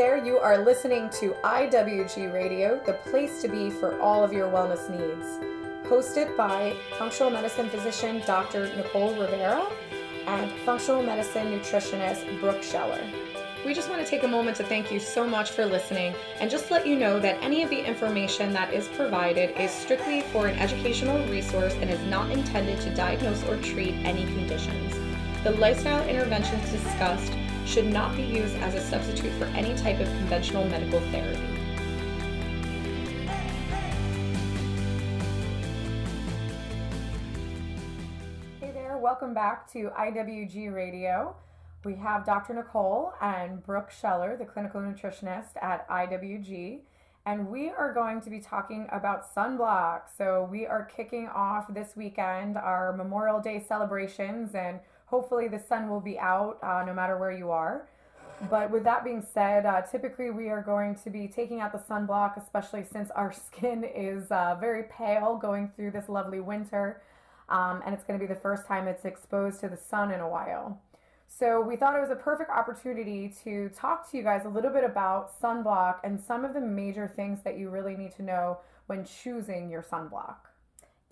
there, you are listening to IWG Radio, the place to be for all of your wellness needs. Hosted by functional medicine physician Dr. Nicole Rivera and functional medicine nutritionist Brooke Scheller. We just want to take a moment to thank you so much for listening and just let you know that any of the information that is provided is strictly for an educational resource and is not intended to diagnose or treat any conditions. The lifestyle interventions discussed should not be used as a substitute for any type of conventional medical therapy. Hey there, welcome back to IWG Radio. We have Dr. Nicole and Brooke Scheller, the clinical nutritionist at IWG, and we are going to be talking about sunblock. So, we are kicking off this weekend our Memorial Day celebrations, and hopefully, the sun will be out uh, no matter where you are. But with that being said, uh, typically we are going to be taking out the sunblock, especially since our skin is uh, very pale going through this lovely winter. Um, and it's going to be the first time it's exposed to the sun in a while. So we thought it was a perfect opportunity to talk to you guys a little bit about sunblock and some of the major things that you really need to know when choosing your sunblock.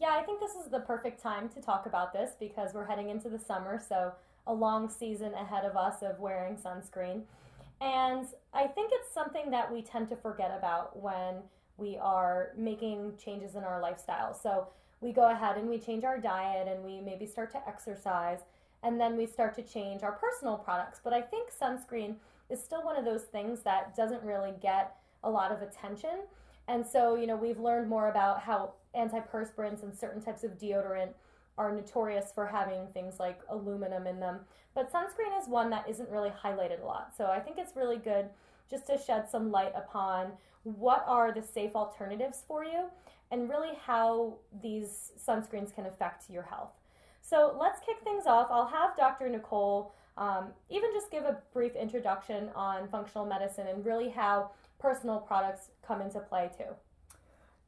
Yeah, I think this is the perfect time to talk about this because we're heading into the summer. So a long season ahead of us of wearing sunscreen. And I think it's something that we tend to forget about when we are making changes in our lifestyle. So we go ahead and we change our diet and we maybe start to exercise and then we start to change our personal products. But I think sunscreen is still one of those things that doesn't really get a lot of attention. And so, you know, we've learned more about how antiperspirants and certain types of deodorant are notorious for having things like aluminum in them. But sunscreen is one that isn't really highlighted a lot. So I think it's really good just to shed some light upon what are the safe alternatives for you and really how these sunscreens can affect your health. So let's kick things off. I'll have Dr. Nicole um, even just give a brief introduction on functional medicine and really how personal products come into play too.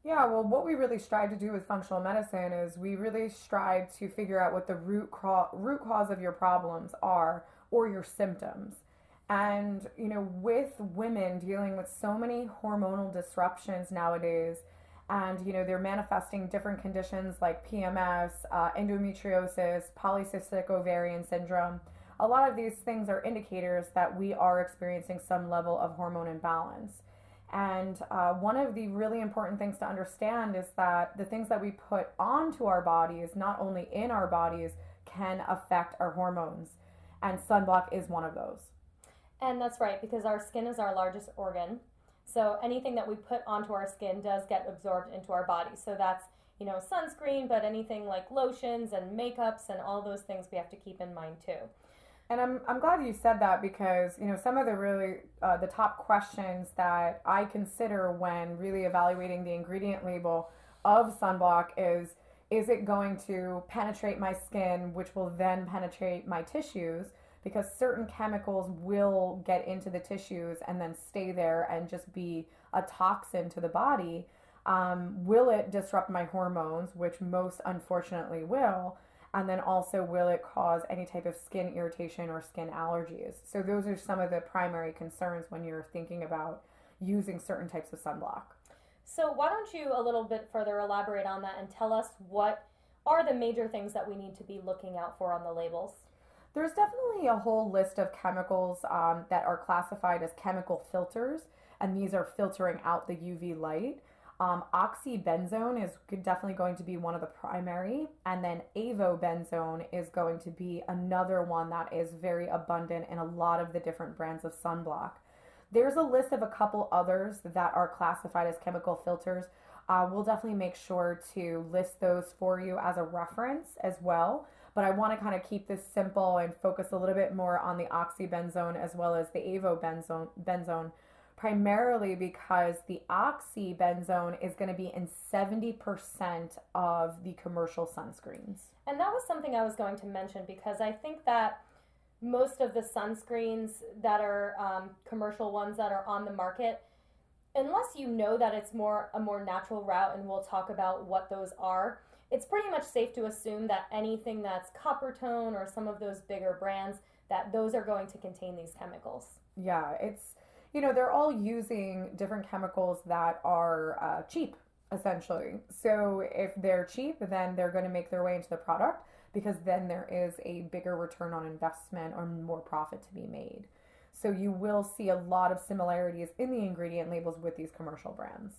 Yeah, well, what we really strive to do with functional medicine is we really strive to figure out what the root, cro- root cause of your problems are or your symptoms. And, you know, with women dealing with so many hormonal disruptions nowadays, and, you know, they're manifesting different conditions like PMS, uh, endometriosis, polycystic ovarian syndrome. A lot of these things are indicators that we are experiencing some level of hormone imbalance. And uh, one of the really important things to understand is that the things that we put onto our bodies, not only in our bodies, can affect our hormones. And sunblock is one of those. And that's right, because our skin is our largest organ. So anything that we put onto our skin does get absorbed into our body. So that's, you know, sunscreen, but anything like lotions and makeups and all those things we have to keep in mind too. And I'm, I'm glad you said that because, you know, some of the really, uh, the top questions that I consider when really evaluating the ingredient label of sunblock is, is it going to penetrate my skin, which will then penetrate my tissues? Because certain chemicals will get into the tissues and then stay there and just be a toxin to the body. Um, will it disrupt my hormones, which most unfortunately will? And then also, will it cause any type of skin irritation or skin allergies? So, those are some of the primary concerns when you're thinking about using certain types of sunblock. So, why don't you a little bit further elaborate on that and tell us what are the major things that we need to be looking out for on the labels? There's definitely a whole list of chemicals um, that are classified as chemical filters, and these are filtering out the UV light. Um, oxybenzone is definitely going to be one of the primary, and then avobenzone is going to be another one that is very abundant in a lot of the different brands of sunblock. There's a list of a couple others that are classified as chemical filters. Uh, we'll definitely make sure to list those for you as a reference as well. But I want to kind of keep this simple and focus a little bit more on the oxybenzone as well as the avobenzone benzone primarily because the oxybenzone is going to be in 70% of the commercial sunscreens. And that was something I was going to mention because I think that most of the sunscreens that are um, commercial ones that are on the market, unless you know that it's more a more natural route, and we'll talk about what those are, it's pretty much safe to assume that anything that's Coppertone or some of those bigger brands that those are going to contain these chemicals. Yeah, it's you know, they're all using different chemicals that are uh, cheap, essentially. So if they're cheap, then they're going to make their way into the product because then there is a bigger return on investment or more profit to be made. So you will see a lot of similarities in the ingredient labels with these commercial brands.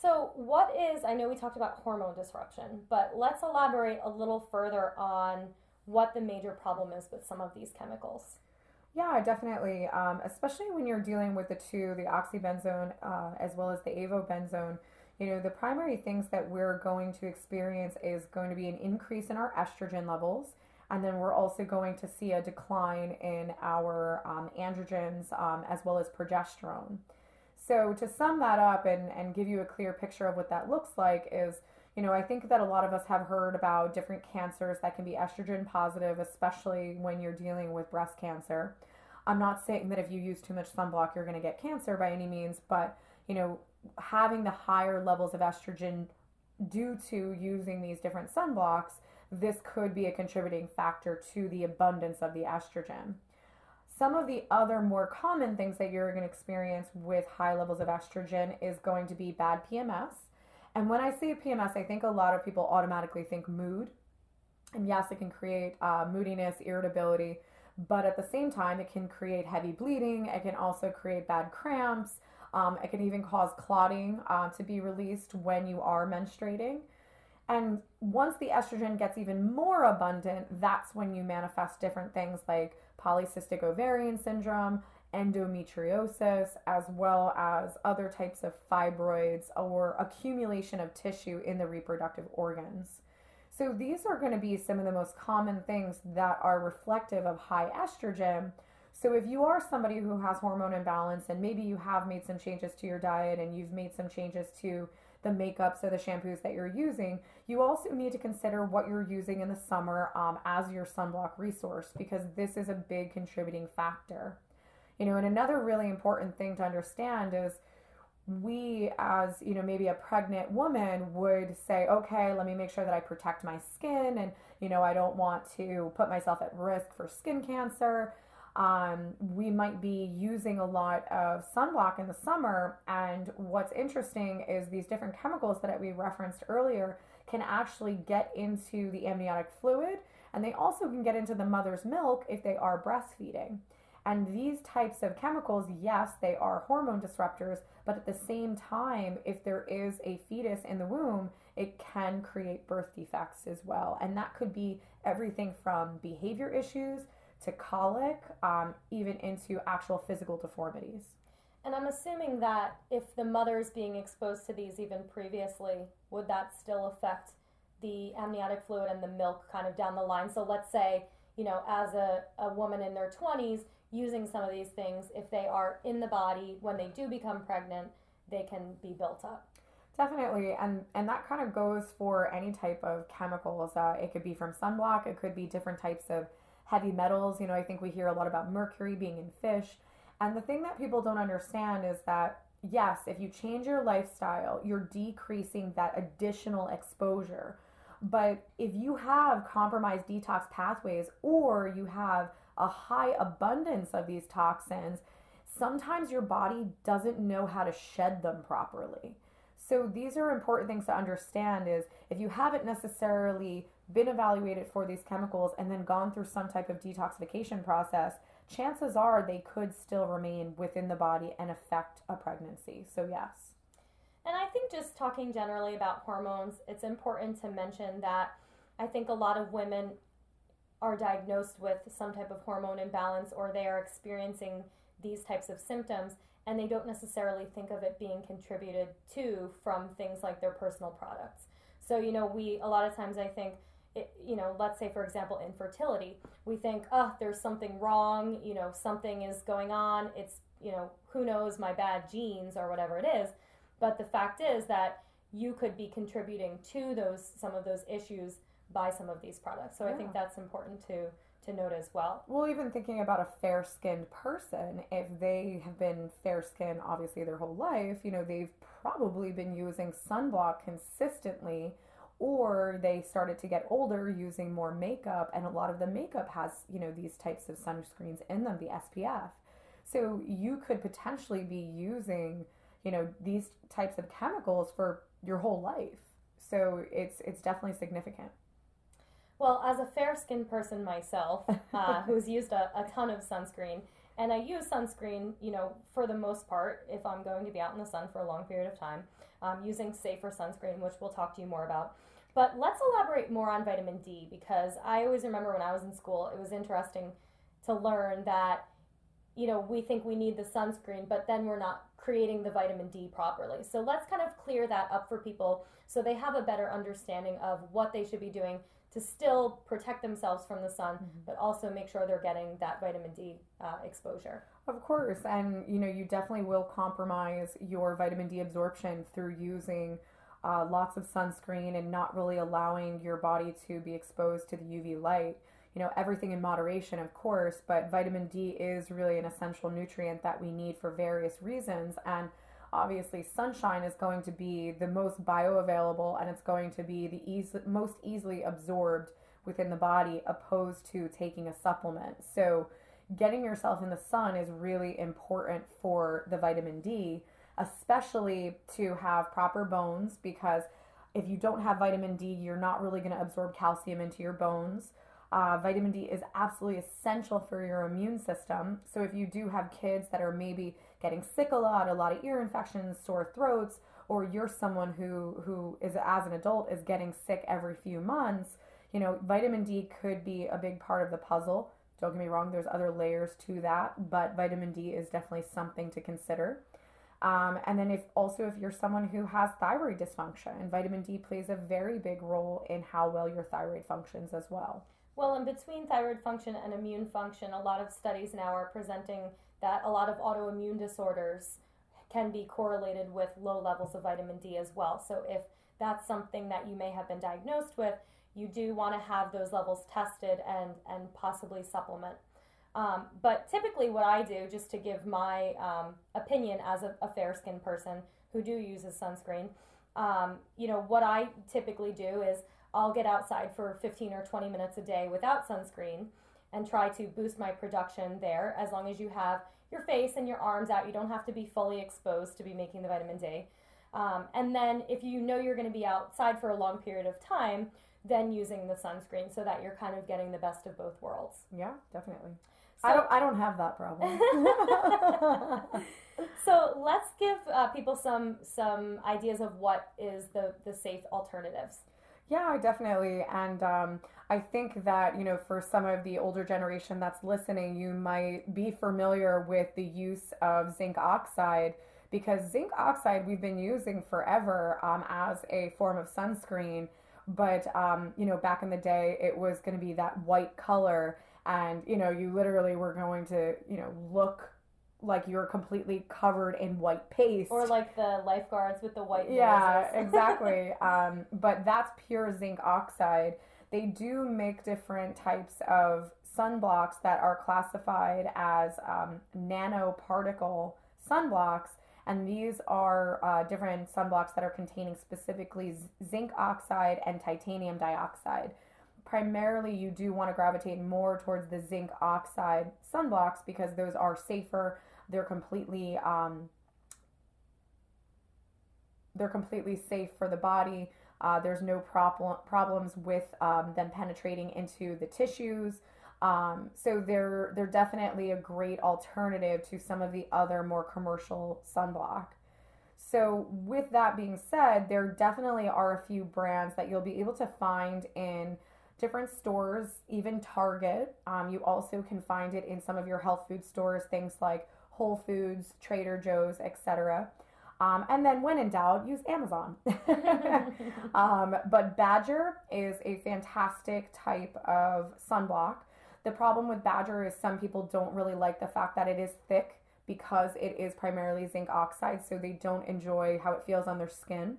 So, what is, I know we talked about hormone disruption, but let's elaborate a little further on what the major problem is with some of these chemicals. Yeah, definitely. Um, especially when you're dealing with the two, the oxybenzone uh, as well as the avobenzone. You know, the primary things that we're going to experience is going to be an increase in our estrogen levels, and then we're also going to see a decline in our um, androgens um, as well as progesterone. So, to sum that up and, and give you a clear picture of what that looks like, is you know, I think that a lot of us have heard about different cancers that can be estrogen positive, especially when you're dealing with breast cancer. I'm not saying that if you use too much sunblock, you're going to get cancer by any means, but, you know, having the higher levels of estrogen due to using these different sunblocks, this could be a contributing factor to the abundance of the estrogen. Some of the other more common things that you're going to experience with high levels of estrogen is going to be bad PMS. And when I say PMS, I think a lot of people automatically think mood. And yes, it can create uh, moodiness, irritability, but at the same time, it can create heavy bleeding. It can also create bad cramps. Um, it can even cause clotting uh, to be released when you are menstruating. And once the estrogen gets even more abundant, that's when you manifest different things like polycystic ovarian syndrome, endometriosis, as well as other types of fibroids or accumulation of tissue in the reproductive organs. So, these are going to be some of the most common things that are reflective of high estrogen. So, if you are somebody who has hormone imbalance and maybe you have made some changes to your diet and you've made some changes to the makeups or the shampoos that you're using, you also need to consider what you're using in the summer um, as your sunblock resource because this is a big contributing factor. You know, and another really important thing to understand is we as you know maybe a pregnant woman would say okay let me make sure that i protect my skin and you know i don't want to put myself at risk for skin cancer. Um, we might be using a lot of sunblock in the summer and what's interesting is these different chemicals that we referenced earlier can actually get into the amniotic fluid and they also can get into the mother's milk if they are breastfeeding and these types of chemicals, yes, they are hormone disruptors, but at the same time, if there is a fetus in the womb, it can create birth defects as well. And that could be everything from behavior issues to colic, um, even into actual physical deformities. And I'm assuming that if the mother is being exposed to these even previously, would that still affect the amniotic fluid and the milk kind of down the line? So let's say, you know, as a, a woman in their 20s, using some of these things, if they are in the body when they do become pregnant, they can be built up. Definitely, and and that kind of goes for any type of chemicals. Uh, it could be from sunblock. It could be different types of heavy metals. You know, I think we hear a lot about mercury being in fish. And the thing that people don't understand is that yes, if you change your lifestyle, you're decreasing that additional exposure. But if you have compromised detox pathways or you have a high abundance of these toxins, sometimes your body doesn't know how to shed them properly. So these are important things to understand is if you haven't necessarily been evaluated for these chemicals and then gone through some type of detoxification process, chances are they could still remain within the body and affect a pregnancy. So yes. And I think just talking generally about hormones, it's important to mention that I think a lot of women are diagnosed with some type of hormone imbalance or they are experiencing these types of symptoms and they don't necessarily think of it being contributed to from things like their personal products. So, you know, we a lot of times I think it, you know, let's say for example infertility, we think, "Oh, there's something wrong, you know, something is going on. It's, you know, who knows my bad genes or whatever it is." But the fact is that you could be contributing to those some of those issues buy some of these products. So yeah. I think that's important to to note as well. Well, even thinking about a fair skinned person, if they have been fair skinned obviously their whole life, you know, they've probably been using sunblock consistently or they started to get older using more makeup and a lot of the makeup has, you know, these types of sunscreens in them, the SPF. So you could potentially be using, you know, these types of chemicals for your whole life. So it's it's definitely significant. Well, as a fair skinned person myself, uh, who's used a, a ton of sunscreen, and I use sunscreen, you know, for the most part, if I'm going to be out in the sun for a long period of time, um, using safer sunscreen, which we'll talk to you more about. But let's elaborate more on vitamin D because I always remember when I was in school, it was interesting to learn that, you know, we think we need the sunscreen, but then we're not creating the vitamin D properly. So let's kind of clear that up for people so they have a better understanding of what they should be doing to still protect themselves from the sun, mm-hmm. but also make sure they're getting that vitamin D uh, exposure. Of course, and you know you definitely will compromise your vitamin D absorption through using uh, lots of sunscreen and not really allowing your body to be exposed to the UV light. You know everything in moderation, of course, but vitamin D is really an essential nutrient that we need for various reasons and obviously sunshine is going to be the most bioavailable and it's going to be the most easily absorbed within the body opposed to taking a supplement. So getting yourself in the sun is really important for the vitamin D, especially to have proper bones because if you don't have vitamin D, you're not really going to absorb calcium into your bones. Uh, vitamin D is absolutely essential for your immune system. So if you do have kids that are maybe getting sick a lot, a lot of ear infections, sore throats, or you're someone who who is as an adult is getting sick every few months, you know, vitamin D could be a big part of the puzzle. Don't get me wrong, there's other layers to that, but vitamin D is definitely something to consider. Um, and then if also if you're someone who has thyroid dysfunction, vitamin D plays a very big role in how well your thyroid functions as well. Well, in between thyroid function and immune function, a lot of studies now are presenting that a lot of autoimmune disorders can be correlated with low levels of vitamin D as well. So if that's something that you may have been diagnosed with, you do want to have those levels tested and and possibly supplement. Um, but typically, what I do, just to give my um, opinion as a, a fair skinned person who do uses sunscreen, um, you know, what I typically do is I'll get outside for 15 or 20 minutes a day without sunscreen and try to boost my production there as long as you have your face and your arms out. You don't have to be fully exposed to be making the vitamin D. Um, and then if you know you're going to be outside for a long period of time, then using the sunscreen so that you're kind of getting the best of both worlds. Yeah, definitely. So, I don't. I don't have that problem. so let's give uh, people some some ideas of what is the the safe alternatives. Yeah, definitely. And um, I think that, you know, for some of the older generation that's listening, you might be familiar with the use of zinc oxide because zinc oxide we've been using forever um, as a form of sunscreen. But, um, you know, back in the day, it was going to be that white color. And, you know, you literally were going to, you know, look like you're completely covered in white paste. Or like the lifeguards with the white Yeah, exactly. Um, but that's pure zinc oxide. They do make different types of sunblocks that are classified as um, nanoparticle sunblocks. And these are uh, different sunblocks that are containing specifically zinc oxide and titanium dioxide primarily you do want to gravitate more towards the zinc oxide sunblocks because those are safer they're completely um, they're completely safe for the body. Uh, there's no problem problems with um, them penetrating into the tissues. Um, so they're they're definitely a great alternative to some of the other more commercial sunblock. So with that being said, there definitely are a few brands that you'll be able to find in different stores, even Target. Um, you also can find it in some of your health food stores, things like Whole Foods, Trader Joe's, etc. Um, and then, when in doubt, use Amazon. um, but Badger is a fantastic type of sunblock. The problem with Badger is some people don't really like the fact that it is thick because it is primarily zinc oxide, so they don't enjoy how it feels on their skin.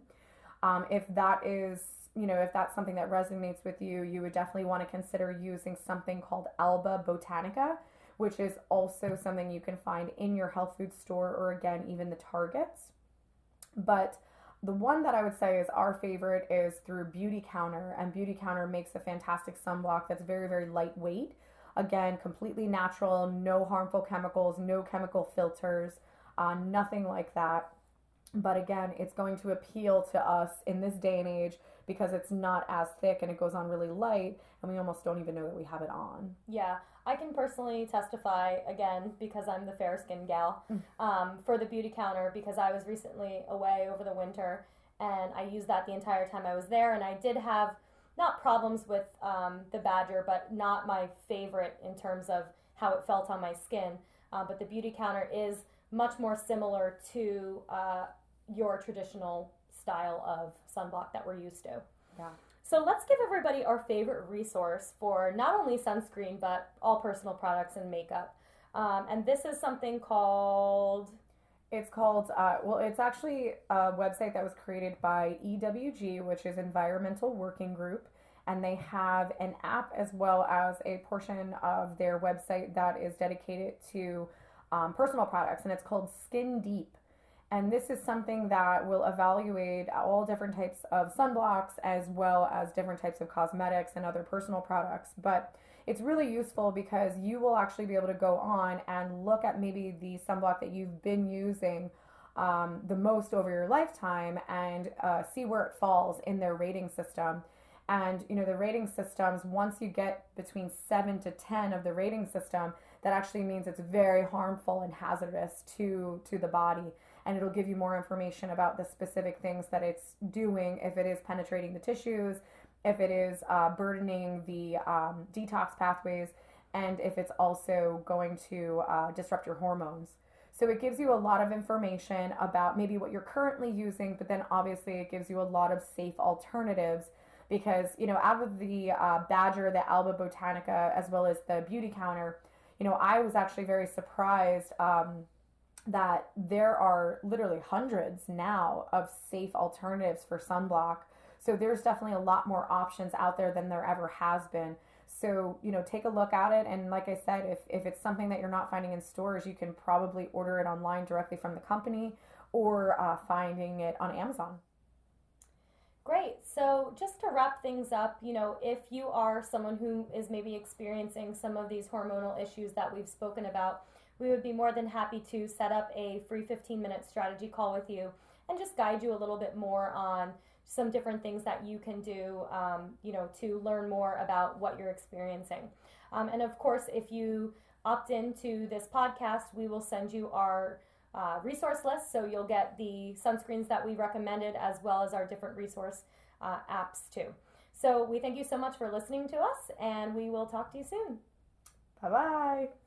Um, if that is, you know, if that's something that resonates with you, you would definitely want to consider using something called Alba Botanica which is also something you can find in your health food store or again, even the Targets. But the one that I would say is our favorite is through Beauty Counter, and Beauty Counter makes a fantastic sunblock that's very, very lightweight. Again, completely natural, no harmful chemicals, no chemical filters, uh, nothing like that. But again, it's going to appeal to us in this day and age because it's not as thick and it goes on really light, and we almost don't even know that we have it on. Yeah, I can personally testify again because I'm the fair skinned gal um, for the beauty counter because I was recently away over the winter and I used that the entire time I was there, and I did have not problems with um, the Badger, but not my favorite in terms of how it felt on my skin. Uh, but the beauty counter is much more similar to uh, your traditional style of sunblock that we're used to. Yeah. So let's give everybody our favorite resource for not only sunscreen but all personal products and makeup. Um, and this is something called It's called, uh, well, it's actually a website that was created by EWG, which is Environmental Working Group. And they have an app as well as a portion of their website that is dedicated to um, personal products, and it's called Skin Deep. And this is something that will evaluate all different types of sunblocks as well as different types of cosmetics and other personal products. But it's really useful because you will actually be able to go on and look at maybe the sunblock that you've been using um, the most over your lifetime and uh, see where it falls in their rating system. And you know the rating systems. Once you get between seven to ten of the rating system, that actually means it's very harmful and hazardous to to the body. And it'll give you more information about the specific things that it's doing. If it is penetrating the tissues, if it is uh, burdening the um, detox pathways, and if it's also going to uh, disrupt your hormones. So it gives you a lot of information about maybe what you're currently using, but then obviously it gives you a lot of safe alternatives because, you know, out of the uh, Badger, the Alba Botanica, as well as the Beauty Counter, you know, I was actually very surprised um, that there are literally hundreds now of safe alternatives for sunblock. So there's definitely a lot more options out there than there ever has been. So, you know, take a look at it. And like I said, if, if it's something that you're not finding in stores, you can probably order it online directly from the company or uh, finding it on Amazon. Great. So, just to wrap things up, you know, if you are someone who is maybe experiencing some of these hormonal issues that we've spoken about, we would be more than happy to set up a free 15 minute strategy call with you and just guide you a little bit more on some different things that you can do, um, you know, to learn more about what you're experiencing. Um, and of course, if you opt into this podcast, we will send you our uh, resource list. So you'll get the sunscreens that we recommended as well as our different resource uh, apps too. So we thank you so much for listening to us, and we will talk to you soon. Bye bye.